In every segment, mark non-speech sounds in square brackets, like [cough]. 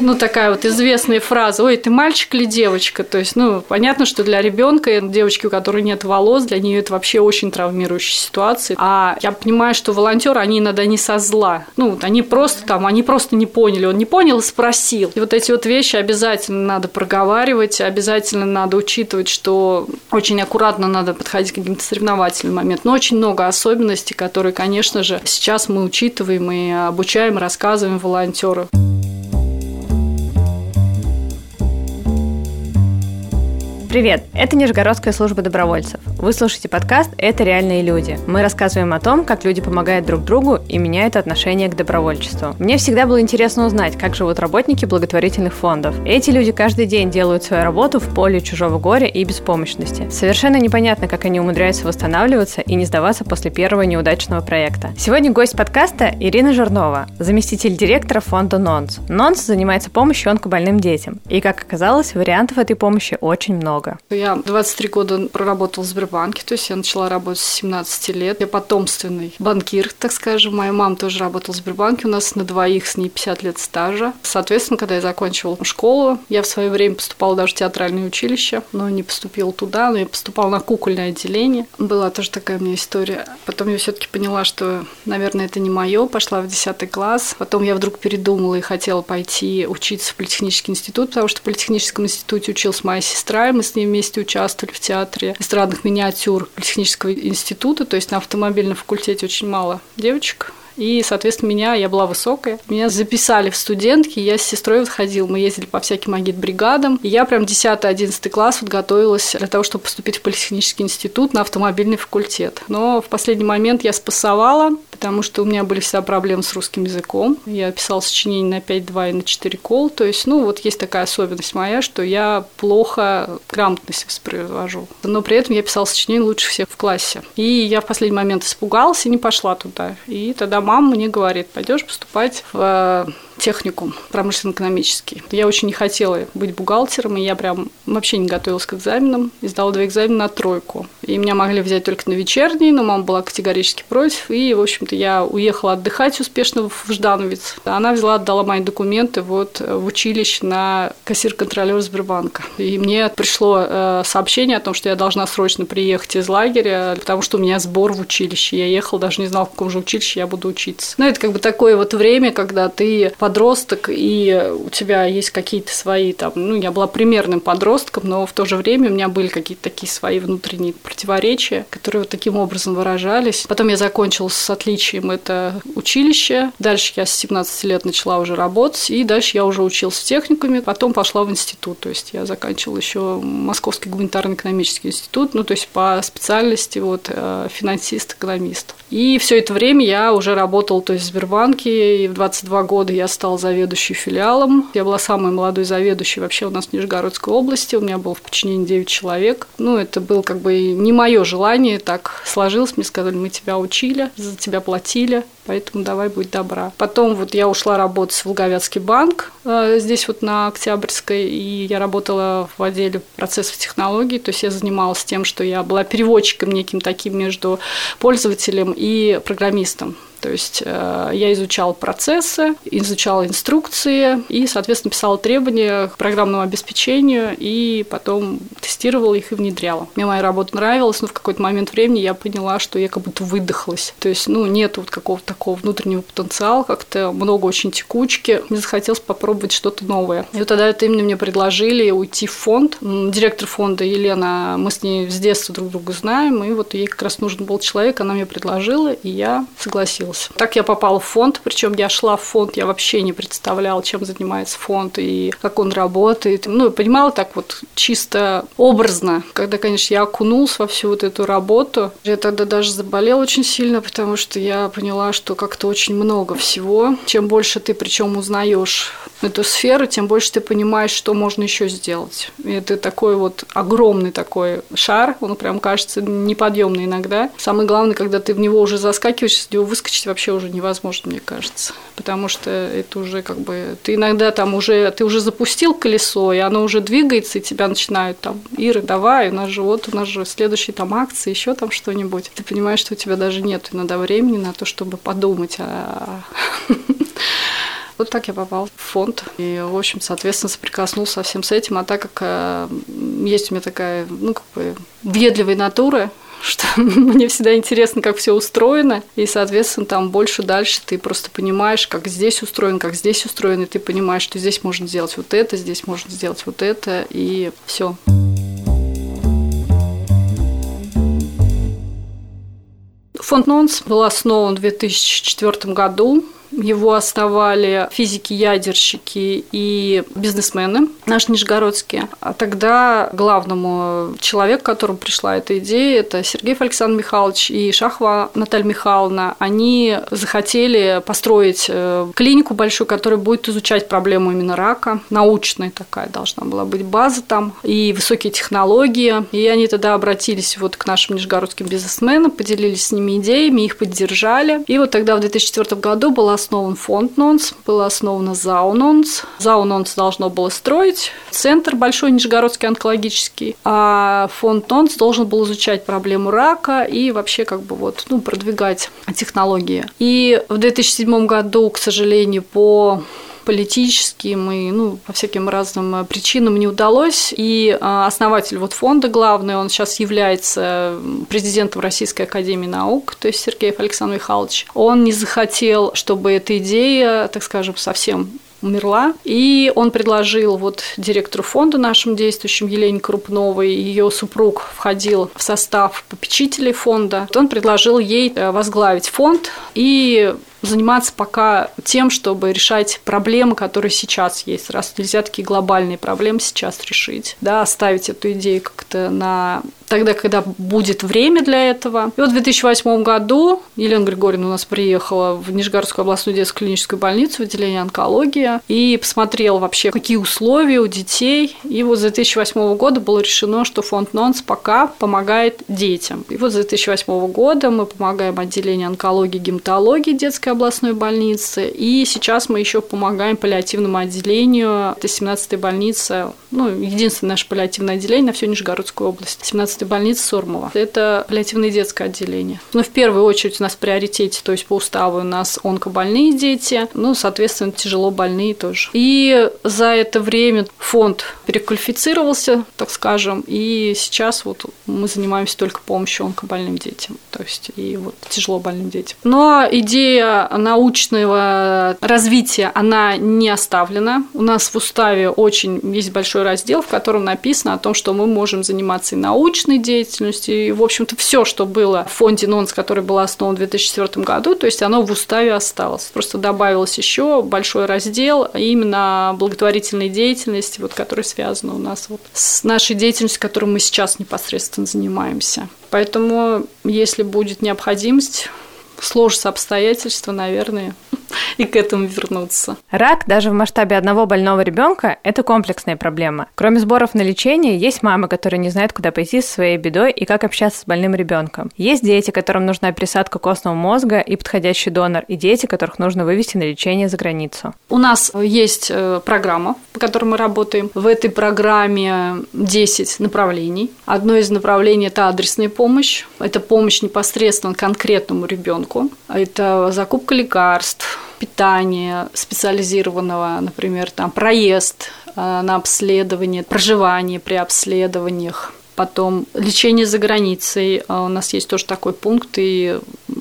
Ну, такая вот известная фраза, ой, ты мальчик или девочка? То есть, ну, понятно, что для ребенка, девочки, у которой нет волос, для нее это вообще очень травмирующая ситуация. А я понимаю, что волонтеры, они иногда не со зла. Ну, вот они просто там, они просто не поняли. Он не понял и спросил. И вот эти вот вещи обязательно надо проговаривать, обязательно надо учитывать, что очень аккуратно надо подходить к каким-то соревновательным моментам. Но очень много особенностей, которые, конечно же, сейчас мы учитываем и обучаем, рассказываем волонтеру. Привет! Это Нижегородская служба добровольцев. Вы слушаете подкаст «Это реальные люди». Мы рассказываем о том, как люди помогают друг другу и меняют отношение к добровольчеству. Мне всегда было интересно узнать, как живут работники благотворительных фондов. Эти люди каждый день делают свою работу в поле чужого горя и беспомощности. Совершенно непонятно, как они умудряются восстанавливаться и не сдаваться после первого неудачного проекта. Сегодня гость подкаста Ирина Жирнова, заместитель директора фонда НОНС. НОНС занимается помощью онкобольным детям. И, как оказалось, вариантов этой помощи очень много много. Я 23 года проработала в Сбербанке, то есть я начала работать с 17 лет. Я потомственный банкир, так скажем. Моя мама тоже работала в Сбербанке, у нас на двоих с ней 50 лет стажа. Соответственно, когда я закончила школу, я в свое время поступала даже в театральное училище, но не поступила туда, но я поступала на кукольное отделение. Была тоже такая у меня история. Потом я все таки поняла, что, наверное, это не мое. Пошла в 10 класс. Потом я вдруг передумала и хотела пойти учиться в политехнический институт, потому что в политехническом институте училась моя сестра, и мы с ней вместе участвовали в театре эстрадных миниатюр Политехнического института, то есть на автомобильном факультете очень мало девочек, и, соответственно, меня, я была высокая, меня записали в студентки, я с сестрой ходила, мы ездили по всяким агит-бригадам, и я прям 10-11 класс вот готовилась для того, чтобы поступить в Политехнический институт на автомобильный факультет. Но в последний момент я спасовала, потому что у меня были всегда проблемы с русским языком. Я писала сочинение на 5-2 и на 4 кол, то есть, ну, вот есть такая особенность моя, что я плохо грамотность воспроизвожу. Но при этом я писала сочинение лучше всех в классе. И я в последний момент испугалась и не пошла туда. И тогда мама мне говорит, пойдешь поступать в техникум промышленно-экономический. Я очень не хотела быть бухгалтером, и я прям вообще не готовилась к экзаменам. И сдала два экзамена на тройку. И меня могли взять только на вечерний, но мама была категорически против. И, в общем-то, я уехала отдыхать успешно в Ждановец. Она взяла, отдала мои документы вот в училище на кассир-контролер Сбербанка. И мне пришло э, сообщение о том, что я должна срочно приехать из лагеря, потому что у меня сбор в училище. Я ехала, даже не знала, в каком же училище я буду учиться. Ну, это как бы такое вот время, когда ты подросток, и у тебя есть какие-то свои там, ну, я была примерным подростком, но в то же время у меня были какие-то такие свои внутренние противоречия, которые вот таким образом выражались. Потом я закончила с отличием это училище. Дальше я с 17 лет начала уже работать, и дальше я уже училась в техникуме, потом пошла в институт. То есть я заканчивала еще Московский гуманитарно-экономический институт, ну, то есть по специальности вот э, финансист-экономист. И все это время я уже работала то есть в Сбербанке, и в 22 года я стала заведующей филиалом. Я была самой молодой заведующей вообще у нас в Нижегородской области. У меня было в подчинении 9 человек. Ну, это было как бы не мое желание, так сложилось. Мне сказали, мы тебя учили, за тебя платили, поэтому давай будь добра. Потом вот я ушла работать в Волговятский банк, э, здесь вот на Октябрьской, и я работала в отделе процессов технологий, то есть я занималась тем, что я была переводчиком неким таким между пользователем и программистом. То есть э, я изучал процессы, изучал инструкции и, соответственно, писала требования к программному обеспечению и потом тестировала их и внедряла. Мне моя работа нравилась, но в какой-то момент времени я поняла, что я как будто выдохлась. То есть, ну, нет вот какого-то такого внутреннего потенциала, как-то много очень текучки. Мне захотелось попробовать что-то новое. И вот тогда это именно мне предложили уйти в фонд. Директор фонда Елена, мы с ней с детства друг друга знаем, и вот ей как раз нужен был человек, она мне предложила, и я согласилась получилось. Так я попала в фонд, причем я шла в фонд, я вообще не представляла, чем занимается фонд и как он работает. Ну, понимала так вот чисто образно. Когда, конечно, я окунулась во всю вот эту работу, я тогда даже заболела очень сильно, потому что я поняла, что как-то очень много всего. Чем больше ты причем узнаешь эту сферу, тем больше ты понимаешь, что можно еще сделать. И это такой вот огромный такой шар, он прям кажется неподъемный иногда. Самое главное, когда ты в него уже заскакиваешь, из него выскочить вообще уже невозможно, мне кажется. Потому что это уже как бы... Ты иногда там уже... Ты уже запустил колесо, и оно уже двигается, и тебя начинают там... Ира, давай, у нас же вот, у нас же следующие там акции, еще там что-нибудь. Ты понимаешь, что у тебя даже нет иногда времени на то, чтобы подумать о [laughs] Вот так я попал в фонд. И, в общем, соответственно, соприкоснулся со всем с этим. А так как э, есть у меня такая, ну, как бы, въедливая натура, что [laughs] мне всегда интересно, как все устроено, и, соответственно, там больше дальше ты просто понимаешь, как здесь устроен, как здесь устроен, и ты понимаешь, что здесь можно сделать вот это, здесь можно сделать вот это, и все. Фонд НОНС был основан в 2004 году его основали физики-ядерщики и бизнесмены наши нижегородские. А тогда главному человеку, которому пришла эта идея, это Сергей Александр Михайлович и Шахова Наталья Михайловна. Они захотели построить э, клинику большую, которая будет изучать проблему именно рака. Научная такая должна была быть база там и высокие технологии. И они тогда обратились вот к нашим нижегородским бизнесменам, поделились с ними идеями, их поддержали. И вот тогда в 2004 году была основан фонд НОНС, было основано ЗАО НОНС. ЗАО НОНС должно было строить центр большой Нижегородский онкологический, а фонд НОНС должен был изучать проблему рака и вообще как бы вот, ну, продвигать технологии. И в 2007 году, к сожалению, по политическим и ну, по всяким разным причинам не удалось. И э, основатель вот фонда главный, он сейчас является президентом Российской Академии Наук, то есть Сергей Александр Михайлович. Он не захотел, чтобы эта идея, так скажем, совсем умерла. И он предложил вот директору фонда нашим действующим Елене Крупновой, ее супруг входил в состав попечителей фонда. Он предложил ей э, возглавить фонд и заниматься пока тем, чтобы решать проблемы, которые сейчас есть. Раз нельзя такие глобальные проблемы сейчас решить, да, оставить эту идею как-то на тогда, когда будет время для этого. И вот в 2008 году Елена Григорьевна у нас приехала в Нижегородскую областную детскую клиническую больницу в отделение онкологии и посмотрела вообще, какие условия у детей. И вот с 2008 года было решено, что фонд НОНС пока помогает детям. И вот с 2008 года мы помогаем отделению онкологии и гематологии детской областной больницы. И сейчас мы еще помогаем паллиативному отделению. Это 17-я больница, ну, единственное наше паллиативное отделение на всю Нижегородскую область. 17 17 больницы Сормова. Это паллиативное детское отделение. Но в первую очередь у нас в приоритете, то есть по уставу у нас онкобольные дети, ну, соответственно, тяжело больные тоже. И за это время фонд переквалифицировался, так скажем, и сейчас вот мы занимаемся только помощью онкобольным детям, то есть и вот тяжело больным детям. Но идея научного развития, она не оставлена. У нас в уставе очень есть большой раздел, в котором написано о том, что мы можем заниматься и научной научной деятельности, и, в общем-то, все, что было в фонде НОНС, который был основан в 2004 году, то есть оно в уставе осталось. Просто добавилось еще большой раздел именно благотворительной деятельности, вот, который связан у нас вот с нашей деятельностью, которой мы сейчас непосредственно занимаемся. Поэтому, если будет необходимость, сложатся обстоятельства, наверное, и к этому вернуться. Рак даже в масштабе одного больного ребенка – это комплексная проблема. Кроме сборов на лечение, есть мамы, которые не знают, куда пойти со своей бедой и как общаться с больным ребенком. Есть дети, которым нужна пересадка костного мозга и подходящий донор, и дети, которых нужно вывести на лечение за границу. У нас есть э, программа, по которой мы работаем. В этой программе 10 направлений. Одно из направлений – это адресная помощь. Это помощь непосредственно конкретному ребенку. Это закупка лекарств, питания специализированного, например, там проезд э, на обследование, проживание при обследованиях, потом лечение за границей. Э, у нас есть тоже такой пункт, и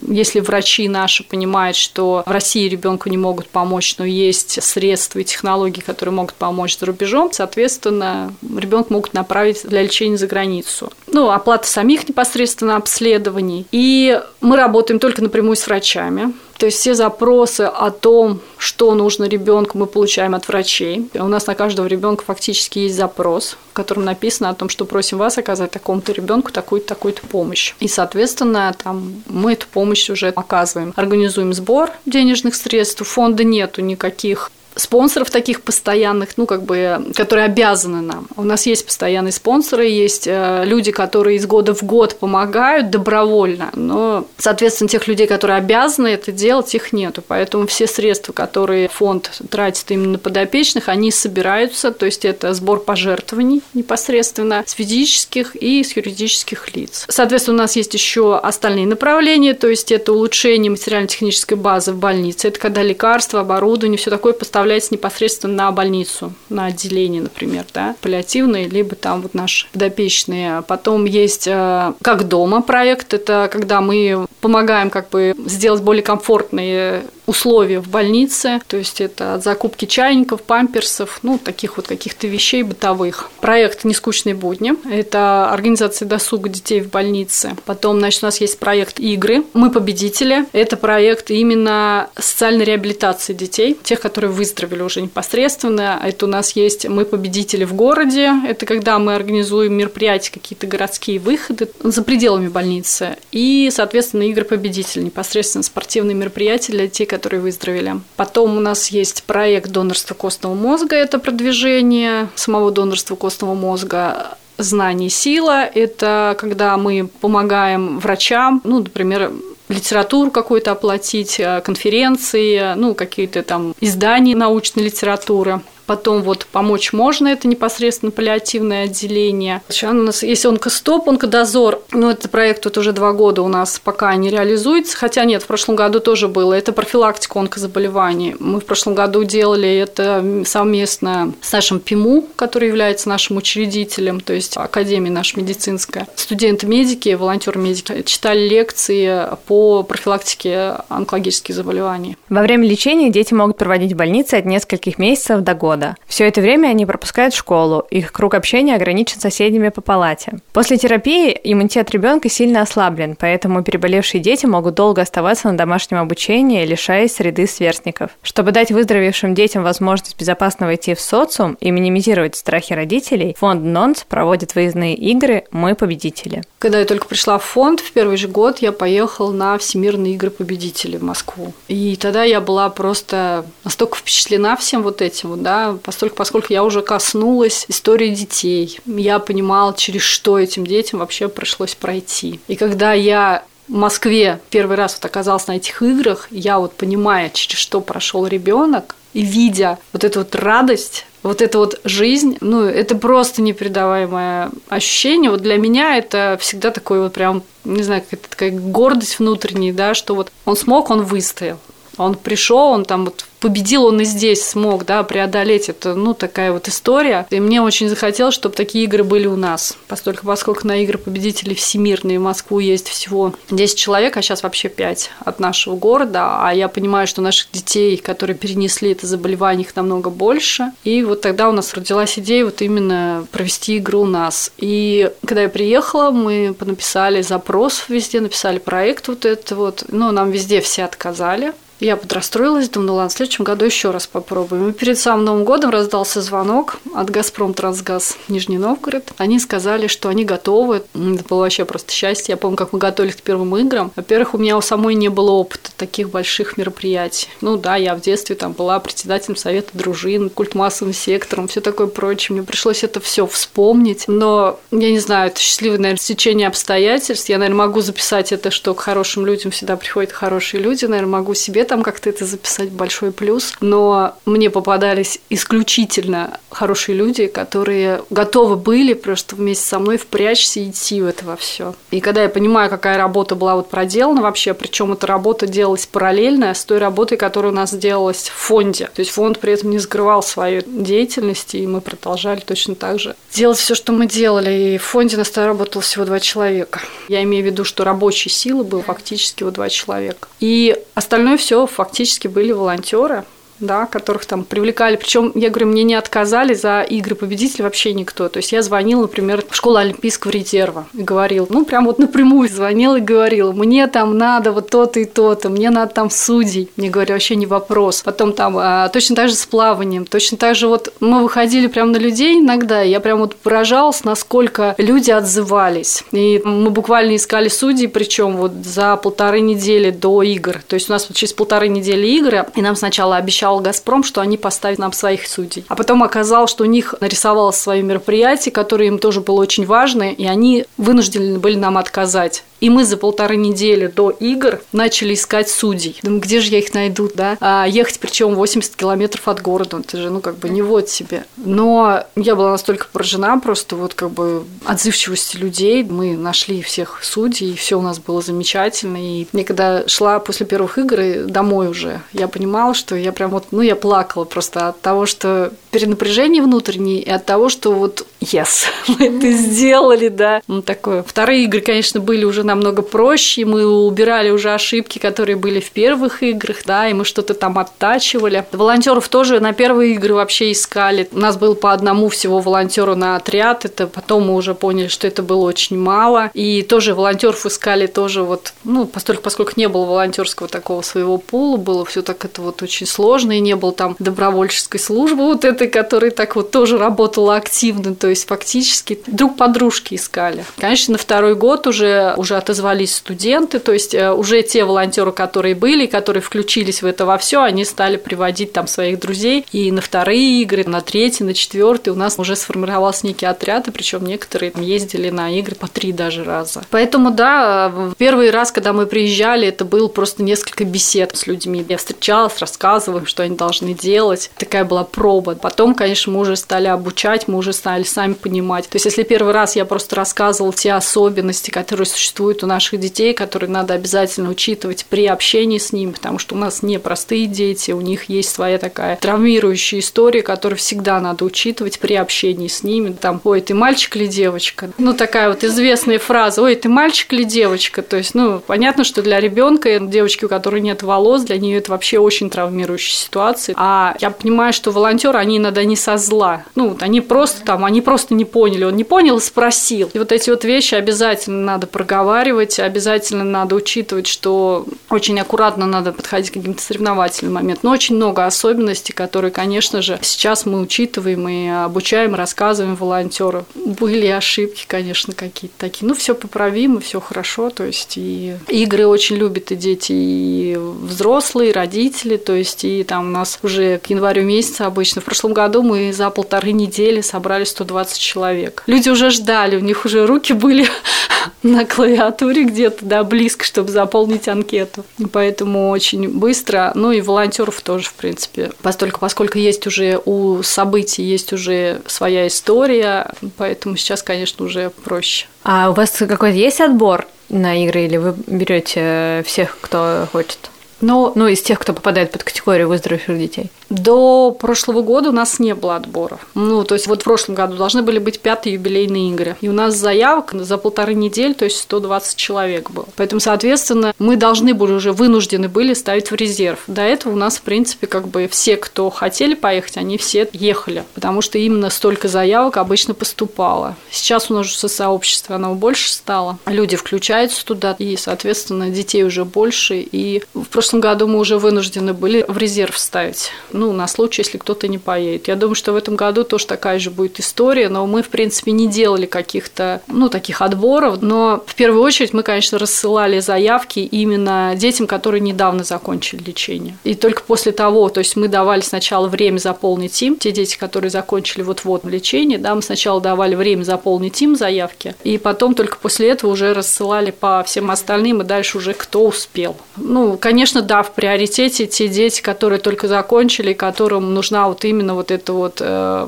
если врачи наши понимают, что в России ребенку не могут помочь, но есть средства и технологии, которые могут помочь за рубежом, соответственно, ребенка могут направить для лечения за границу. Ну, оплата самих непосредственно обследований. И мы работаем только напрямую с врачами. То есть все запросы о том, что нужно ребенку, мы получаем от врачей. У нас на каждого ребенка фактически есть запрос, в котором написано о том, что просим вас оказать такому-то ребенку такую-то такую-то помощь. И, соответственно, там мы эту помощь уже оказываем. Организуем сбор денежных средств. Фонда нету никаких спонсоров таких постоянных, ну, как бы, которые обязаны нам. У нас есть постоянные спонсоры, есть э, люди, которые из года в год помогают добровольно, но, соответственно, тех людей, которые обязаны это делать, их нету. Поэтому все средства, которые фонд тратит именно на подопечных, они собираются, то есть это сбор пожертвований непосредственно с физических и с юридических лиц. Соответственно, у нас есть еще остальные направления, то есть это улучшение материально-технической базы в больнице, это когда лекарства, оборудование, все такое поставляется непосредственно на больницу, на отделение, например, да, паллиативные, либо там вот наши подопечные. Потом есть э, как дома проект, это когда мы помогаем как бы сделать более комфортные условия в больнице, то есть это от закупки чайников, памперсов, ну, таких вот каких-то вещей бытовых. Проект «Нескучные будни» – это организация досуга детей в больнице. Потом, значит, у нас есть проект «Игры». Мы победители. Это проект именно социальной реабилитации детей, тех, которые выздоровели уже непосредственно. Это у нас есть «Мы победители в городе». Это когда мы организуем мероприятия, какие-то городские выходы за пределами больницы. И, соответственно, игры победителей, непосредственно спортивные мероприятия для детей, которые выздоровели. Потом у нас есть проект донорства костного мозга, это продвижение самого донорства костного мозга знание сила. Это когда мы помогаем врачам, ну, например, литературу какую-то оплатить, э, конференции, ну, какие-то там издания научной литературы. Потом вот помочь можно, это непосредственно паллиативное отделение. Сейчас у нас есть онкостоп, онкодозор. Но этот проект вот уже два года у нас пока не реализуется. Хотя нет, в прошлом году тоже было. Это профилактика онкозаболеваний. Мы в прошлом году делали это совместно с нашим ПИМУ, который является нашим учредителем, то есть Академия наша медицинская. Студенты-медики, волонтеры-медики читали лекции по профилактике онкологических заболеваний. Во время лечения дети могут проводить в больнице от нескольких месяцев до года года. Все это время они пропускают школу, их круг общения ограничен соседями по палате. После терапии иммунитет ребенка сильно ослаблен, поэтому переболевшие дети могут долго оставаться на домашнем обучении, лишаясь среды сверстников. Чтобы дать выздоровевшим детям возможность безопасно войти в социум и минимизировать страхи родителей, фонд НОНС проводит выездные игры «Мы победители». Когда я только пришла в фонд, в первый же год я поехала на Всемирные игры победителей в Москву. И тогда я была просто настолько впечатлена всем вот этим, да, постольку, поскольку я уже коснулась истории детей. Я понимала, через что этим детям вообще пришлось пройти. И когда я в Москве первый раз вот оказался на этих играх, я вот понимая, через что прошел ребенок, и видя вот эту вот радость, вот эта вот жизнь, ну, это просто непередаваемое ощущение. Вот для меня это всегда такой вот прям, не знаю, какая-то такая гордость внутренняя, да, что вот он смог, он выстоял. Он пришел, он там вот победил он и здесь смог, да, преодолеть это, ну, такая вот история. И мне очень захотелось, чтобы такие игры были у нас. Поскольку, поскольку на игры победителей всемирные в Москву есть всего 10 человек, а сейчас вообще 5 от нашего города, а я понимаю, что наших детей, которые перенесли это заболевание, их намного больше. И вот тогда у нас родилась идея вот именно провести игру у нас. И когда я приехала, мы написали запрос везде, написали проект вот это вот, но нам везде все отказали. Я подрастроилась, думала, ладно, в следующем году еще раз попробуем. И перед самым Новым годом раздался звонок от «Газпром Трансгаз» Нижний Новгород. Они сказали, что они готовы. Это было вообще просто счастье. Я помню, как мы готовились к первым играм. Во-первых, у меня у самой не было опыта таких больших мероприятий. Ну да, я в детстве там была председателем совета дружин, культмассовым сектором, все такое прочее. Мне пришлось это все вспомнить. Но, я не знаю, это счастливое, наверное, стечение обстоятельств. Я, наверное, могу записать это, что к хорошим людям всегда приходят хорошие люди. Наверное, могу себе там как-то это записать большой плюс. Но мне попадались исключительно хорошие люди, которые готовы были просто вместе со мной впрячься и идти в это во все. И когда я понимаю, какая работа была вот проделана вообще, причем эта работа делалась параллельно с той работой, которая у нас делалась в фонде. То есть фонд при этом не скрывал свою деятельность, и мы продолжали точно так же делать все, что мы делали. И в фонде нас тогда работало всего два человека. Я имею в виду, что рабочей силы было фактически вот два человека. И остальное все фактически были волонтеры, да, которых там привлекали. Причем, я говорю, мне не отказали за игры победителей вообще никто. То есть я звонила, например, в школу Олимпийского резерва и говорил, ну, прям вот напрямую звонил и говорил, мне там надо вот то-то и то-то, мне надо там судей. Мне говорю, вообще не вопрос. Потом там а, точно так же с плаванием, точно так же вот мы выходили прям на людей иногда, я прям вот поражалась, насколько люди отзывались. И мы буквально искали судей, причем вот за полторы недели до игр. То есть у нас вот через полторы недели игры, и нам сначала обещал «Газпром», что они поставят нам своих судей. А потом оказалось, что у них нарисовалось свое мероприятие, которое им тоже было очень важно, и они вынуждены были нам отказать. И мы за полторы недели до игр начали искать судей. Думаю, где же я их найду, да? А ехать причем 80 километров от города, это же, ну, как бы не вот себе. Но я была настолько поражена просто вот как бы отзывчивости людей. Мы нашли всех судей, и все у нас было замечательно. И мне когда шла после первых игр домой уже, я понимала, что я прям вот, ну, я плакала просто от того, что перенапряжение внутреннее, и от того, что вот yes, [laughs] мы это сделали, да. Ну, такое. Вторые игры, конечно, были уже намного проще, мы убирали уже ошибки, которые были в первых играх, да, и мы что-то там оттачивали. Волонтеров тоже на первые игры вообще искали. У нас было по одному всего волонтеру на отряд, это потом мы уже поняли, что это было очень мало. И тоже волонтеров искали тоже вот, ну, поскольку, поскольку не было волонтерского такого своего пула, было все так это вот очень сложно, и не было там добровольческой службы вот этой, которая так вот тоже работала активно, то есть фактически друг подружки искали. Конечно, на второй год уже, уже отозвались студенты, то есть э, уже те волонтеры, которые были, которые включились в это во все, они стали приводить там своих друзей. И на вторые игры, на третьи, на четвертые у нас уже сформировался некий отряд, и причем некоторые ездили на игры по три даже раза. Поэтому, да, первый раз, когда мы приезжали, это было просто несколько бесед с людьми. Я встречалась, рассказывала, что они должны делать. Такая была проба. Потом, конечно, мы уже стали обучать, мы уже стали сами понимать. То есть, если первый раз я просто рассказывала те особенности, которые существуют у наших детей, которые надо обязательно учитывать при общении с ними, потому что у нас не простые дети, у них есть своя такая травмирующая история, которую всегда надо учитывать при общении с ними. Там, ой, ты мальчик или девочка? Ну, такая вот известная фраза, ой, ты мальчик или девочка? То есть, ну, понятно, что для ребенка, девочки, у которой нет волос, для нее это вообще очень травмирующая ситуация. А я понимаю, что волонтеры, они иногда не со зла. Ну, вот они просто там, они просто не поняли. Он не понял спросил. И вот эти вот вещи обязательно надо проговаривать обязательно надо учитывать, что очень аккуратно надо подходить к каким-то соревновательным моментам. Но очень много особенностей, которые, конечно же, сейчас мы учитываем и обучаем, рассказываем волонтеру. Были ошибки, конечно, какие-то такие. Ну, все поправимо, все хорошо. То есть и игры очень любят и дети, и взрослые, и родители. То есть и там у нас уже к январю месяца обычно. В прошлом году мы за полторы недели собрали 120 человек. Люди уже ждали, у них уже руки были [laughs] на клавиатуре где-то, да, близко, чтобы заполнить анкету. Поэтому очень быстро. Ну и волонтеров тоже, в принципе. Поскольку, поскольку есть уже у событий, есть уже своя история, поэтому сейчас, конечно, уже проще. А у вас какой-то есть отбор на игры, или вы берете всех, кто хочет? Но, ну, из тех, кто попадает под категорию выздоровевших детей. До прошлого года у нас не было отборов. Ну, то есть вот в прошлом году должны были быть пятые юбилейные игры. И у нас заявок за полторы недели, то есть 120 человек было. Поэтому, соответственно, мы должны были уже вынуждены были ставить в резерв. До этого у нас, в принципе, как бы все, кто хотели поехать, они все ехали. Потому что именно столько заявок обычно поступало. Сейчас у нас уже сообщество, оно больше стало. Люди включаются туда, и, соответственно, детей уже больше. И в прошлом году мы уже вынуждены были в резерв ставить ну, на случай, если кто-то не поедет. Я думаю, что в этом году тоже такая же будет история, но мы, в принципе, не делали каких-то, ну, таких отборов, но в первую очередь мы, конечно, рассылали заявки именно детям, которые недавно закончили лечение. И только после того, то есть мы давали сначала время заполнить им, те дети, которые закончили вот-вот лечение, да, мы сначала давали время заполнить им заявки, и потом только после этого уже рассылали по всем остальным, и дальше уже кто успел. Ну, конечно, да, в приоритете те дети, которые только закончили, родителей, которым нужна вот именно вот эта вот э,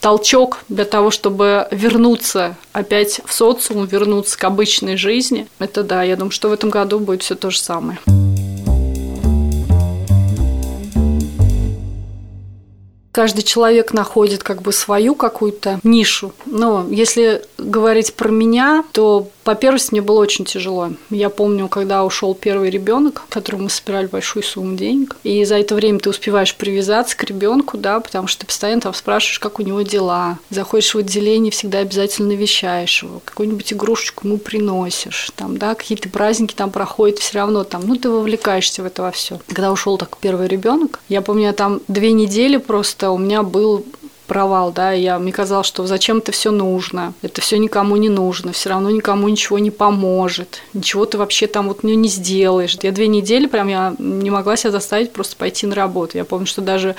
толчок для того, чтобы вернуться опять в социум, вернуться к обычной жизни. Это да, я думаю, что в этом году будет все то же самое. Каждый человек находит как бы свою какую-то нишу. Но если говорить про меня, то по первости мне было очень тяжело. Я помню, когда ушел первый ребенок, которому мы собирали большую сумму денег, и за это время ты успеваешь привязаться к ребенку, да, потому что ты постоянно там спрашиваешь, как у него дела. Заходишь в отделение, всегда обязательно навещаешь его, какую-нибудь игрушечку ему приносишь, там, да, какие-то праздники там проходят, все равно там, ну, ты вовлекаешься в это во все. Когда ушел так первый ребенок, я помню, я там две недели просто у меня был провал, да, я, мне казалось, что зачем это все нужно, это все никому не нужно, все равно никому ничего не поможет, ничего ты вообще там вот не сделаешь. Я две недели прям я не могла себя заставить просто пойти на работу. Я помню, что даже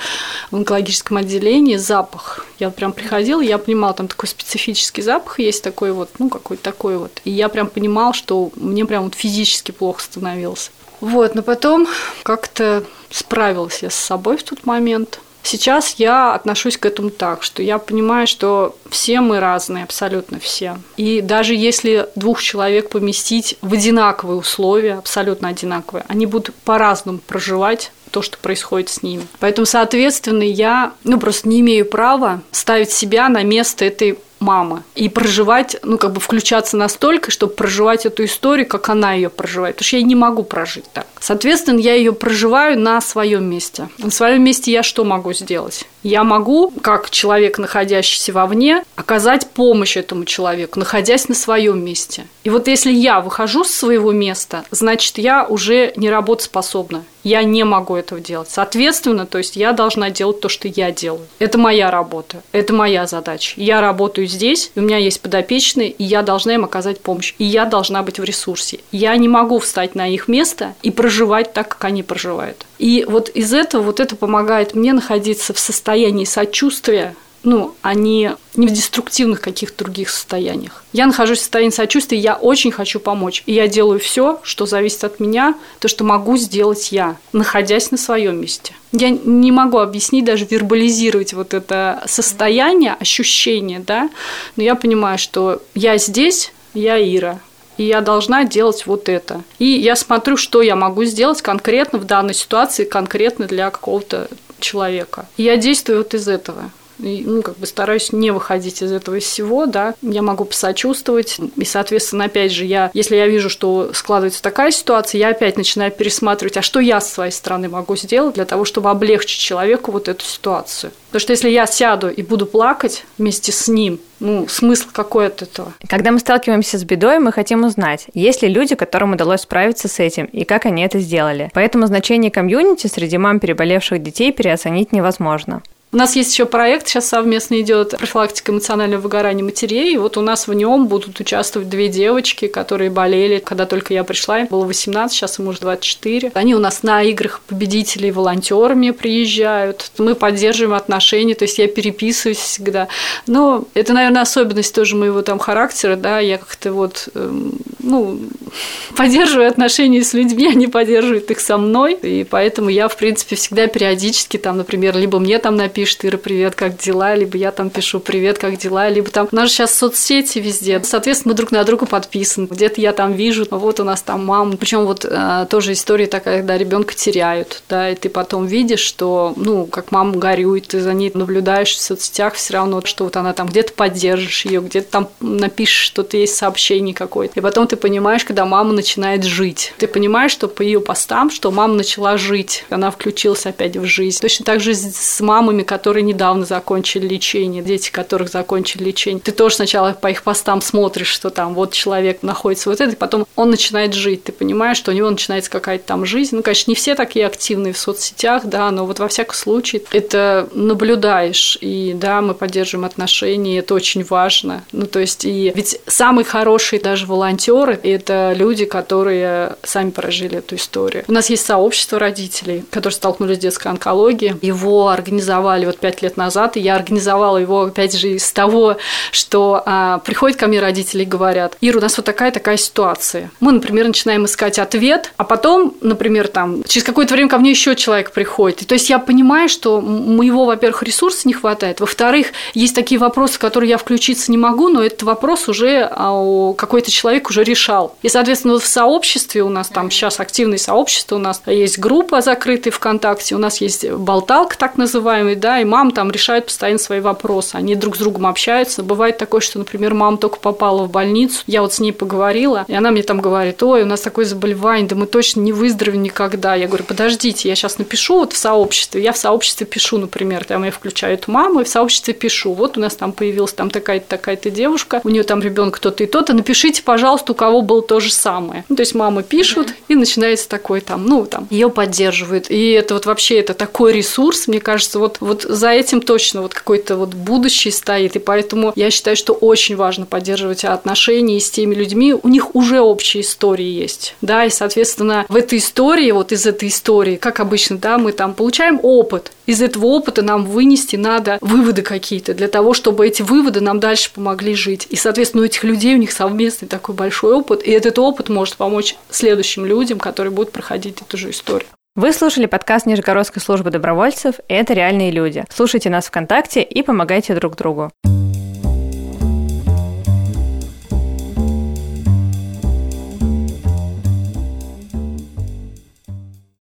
в онкологическом отделении запах. Я прям приходила, я понимала, там такой специфический запах есть такой вот, ну, какой-то такой вот. И я прям понимал, что мне прям вот физически плохо становилось. Вот, но потом как-то справилась я с собой в тот момент. Сейчас я отношусь к этому так, что я понимаю, что все мы разные, абсолютно все. И даже если двух человек поместить в одинаковые условия, абсолютно одинаковые, они будут по-разному проживать то, что происходит с ними. Поэтому, соответственно, я ну, просто не имею права ставить себя на место этой мамы и проживать, ну, как бы включаться настолько, чтобы проживать эту историю, как она ее проживает. Потому что я не могу прожить так. Соответственно, я ее проживаю на своем месте. На своем месте я что могу сделать? Я могу, как человек, находящийся вовне, оказать помощь этому человеку, находясь на своем месте. И вот если я выхожу с своего места, значит, я уже не работоспособна. Я не могу этого делать. Соответственно, то есть я должна делать то, что я делаю. Это моя работа, это моя задача. Я работаю здесь, у меня есть подопечные, и я должна им оказать помощь. И я должна быть в ресурсе. Я не могу встать на их место и проживать так, как они проживают. И вот из этого вот это помогает мне находиться в состоянии сочувствия ну, они не в деструктивных каких-то других состояниях. Я нахожусь в состоянии сочувствия, я очень хочу помочь. И я делаю все, что зависит от меня, то, что могу сделать я, находясь на своем месте. Я не могу объяснить, даже вербализировать вот это состояние, ощущение, да, но я понимаю, что я здесь, я Ира, и я должна делать вот это. И я смотрю, что я могу сделать конкретно в данной ситуации, конкретно для какого-то человека. И я действую вот из этого ну, как бы стараюсь не выходить из этого всего, да, я могу посочувствовать, и, соответственно, опять же, я, если я вижу, что складывается такая ситуация, я опять начинаю пересматривать, а что я с своей стороны могу сделать для того, чтобы облегчить человеку вот эту ситуацию. Потому что если я сяду и буду плакать вместе с ним, ну, смысл какой от этого? Когда мы сталкиваемся с бедой, мы хотим узнать, есть ли люди, которым удалось справиться с этим, и как они это сделали. Поэтому значение комьюнити среди мам переболевших детей переоценить невозможно. У нас есть еще проект, сейчас совместно идет профилактика эмоционального выгорания матерей. И вот у нас в нем будут участвовать две девочки, которые болели, когда только я пришла, им было 18, сейчас им уже 24. Они у нас на играх победителей волонтерами приезжают. Мы поддерживаем отношения, то есть я переписываюсь всегда. Но это, наверное, особенность тоже моего там характера, да, я как-то вот, эм, ну, [laughs] поддерживаю отношения с людьми, они поддерживают их со мной, и поэтому я, в принципе, всегда периодически там, например, либо мне там напишут, пишет Ира, привет, как дела, либо я там пишу, привет, как дела, либо там, у нас же сейчас соцсети везде, соответственно, мы друг на друга подписаны, где-то я там вижу, вот у нас там мама, причем вот э, тоже история такая, когда ребенка теряют, да, и ты потом видишь, что, ну, как мама горюет, ты за ней наблюдаешь в соцсетях все равно, что вот она там где-то поддержишь ее, где-то там напишешь, что-то есть сообщение какое-то, и потом ты понимаешь, когда мама начинает жить, ты понимаешь, что по ее постам, что мама начала жить, она включилась опять в жизнь. Точно так же с мамами, которые недавно закончили лечение, дети, которых закончили лечение. Ты тоже сначала по их постам смотришь, что там вот человек находится вот это, и потом он начинает жить. Ты понимаешь, что у него начинается какая-то там жизнь. Ну, конечно, не все такие активные в соцсетях, да, но вот во всяком случае это наблюдаешь. И да, мы поддерживаем отношения, это очень важно. Ну, то есть, и ведь самые хорошие даже волонтеры это люди, которые сами прожили эту историю. У нас есть сообщество родителей, которые столкнулись с детской онкологией. Его организовали организовали вот пять лет назад, и я организовала его, опять же, из того, что а, приходят ко мне родители и говорят, Ира, у нас вот такая-такая ситуация. Мы, например, начинаем искать ответ, а потом, например, там, через какое-то время ко мне еще человек приходит. И, то есть я понимаю, что моего, во-первых, ресурса не хватает, во-вторых, есть такие вопросы, которые я включиться не могу, но этот вопрос уже а, какой-то человек уже решал. И, соответственно, в сообществе у нас там сейчас активное сообщество, у нас есть группа закрытая ВКонтакте, у нас есть болталка так называемый, да, и мам там решают постоянно свои вопросы, они друг с другом общаются. Бывает такое, что, например, мама только попала в больницу, я вот с ней поговорила, и она мне там говорит, ой, у нас такое заболевание, да мы точно не выздоровеем никогда. Я говорю, подождите, я сейчас напишу вот в сообществе, я в сообществе пишу, например, там я включаю эту маму и в сообществе пишу, вот у нас там появилась там такая-то такая-то девушка, у нее там ребенок кто-то и то-то, напишите, пожалуйста, у кого было то же самое. Ну, то есть мамы пишут, mm-hmm. и начинается такой там, ну, там, ее поддерживают. И это вот вообще, это такой ресурс, мне кажется, вот, вот вот за этим точно вот какой-то вот будущее стоит, и поэтому я считаю, что очень важно поддерживать отношения с теми людьми, у них уже общие истории есть, да, и, соответственно, в этой истории, вот из этой истории, как обычно, да, мы там получаем опыт, из этого опыта нам вынести надо выводы какие-то для того, чтобы эти выводы нам дальше помогли жить. И, соответственно, у этих людей у них совместный такой большой опыт, и этот опыт может помочь следующим людям, которые будут проходить эту же историю. Вы слушали подкаст Нижегородской службы добровольцев, это реальные люди. Слушайте нас ВКонтакте и помогайте друг другу.